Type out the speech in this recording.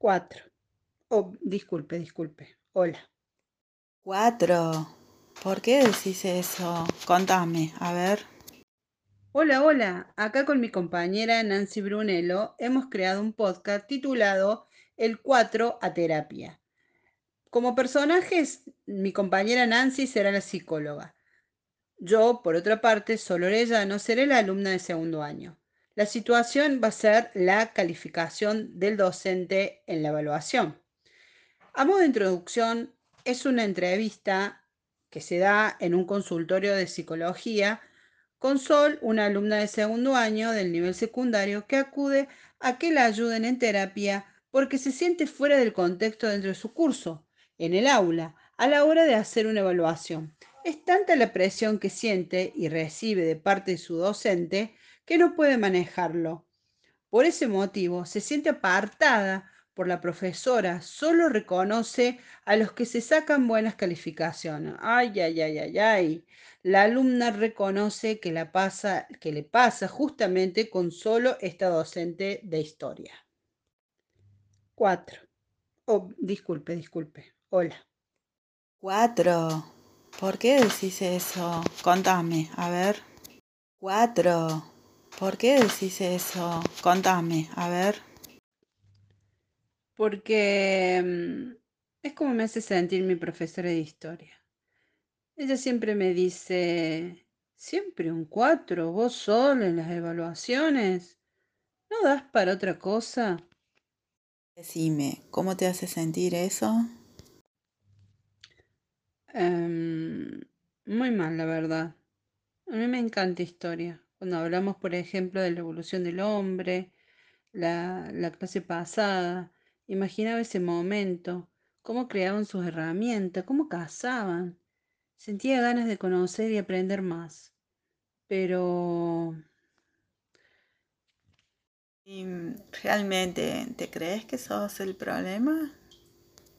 Cuatro. Oh, disculpe, disculpe. Hola. Cuatro. ¿Por qué decís eso? Contame, a ver. Hola, hola. Acá con mi compañera Nancy Brunello hemos creado un podcast titulado El 4 a terapia. Como personajes, mi compañera Nancy será la psicóloga. Yo, por otra parte, Sol Orellano, seré la alumna de segundo año. La situación va a ser la calificación del docente en la evaluación. A modo de introducción, es una entrevista que se da en un consultorio de psicología con Sol, una alumna de segundo año del nivel secundario que acude a que la ayuden en terapia porque se siente fuera del contexto dentro de su curso, en el aula, a la hora de hacer una evaluación. Es tanta la presión que siente y recibe de parte de su docente que no puede manejarlo. Por ese motivo se siente apartada por la profesora, solo reconoce a los que se sacan buenas calificaciones. Ay, ay, ay, ay, ay. La alumna reconoce que, la pasa, que le pasa justamente con solo esta docente de historia. Cuatro. Oh, disculpe, disculpe. Hola. Cuatro. ¿Por qué decís eso? Contame, a ver. Cuatro. ¿Por qué decís eso? Contame, a ver. Porque mm, es como me hace sentir mi profesora de historia. Ella siempre me dice, siempre un cuatro, vos solo en las evaluaciones. ¿No das para otra cosa? Decime, ¿cómo te hace sentir eso? Em, muy mal, la verdad. A mí me encanta historia. Cuando hablamos, por ejemplo, de la evolución del hombre, la, la clase pasada, imaginaba ese momento, cómo creaban sus herramientas, cómo cazaban. Sentía ganas de conocer y aprender más. Pero ¿Y realmente te crees que sos el problema?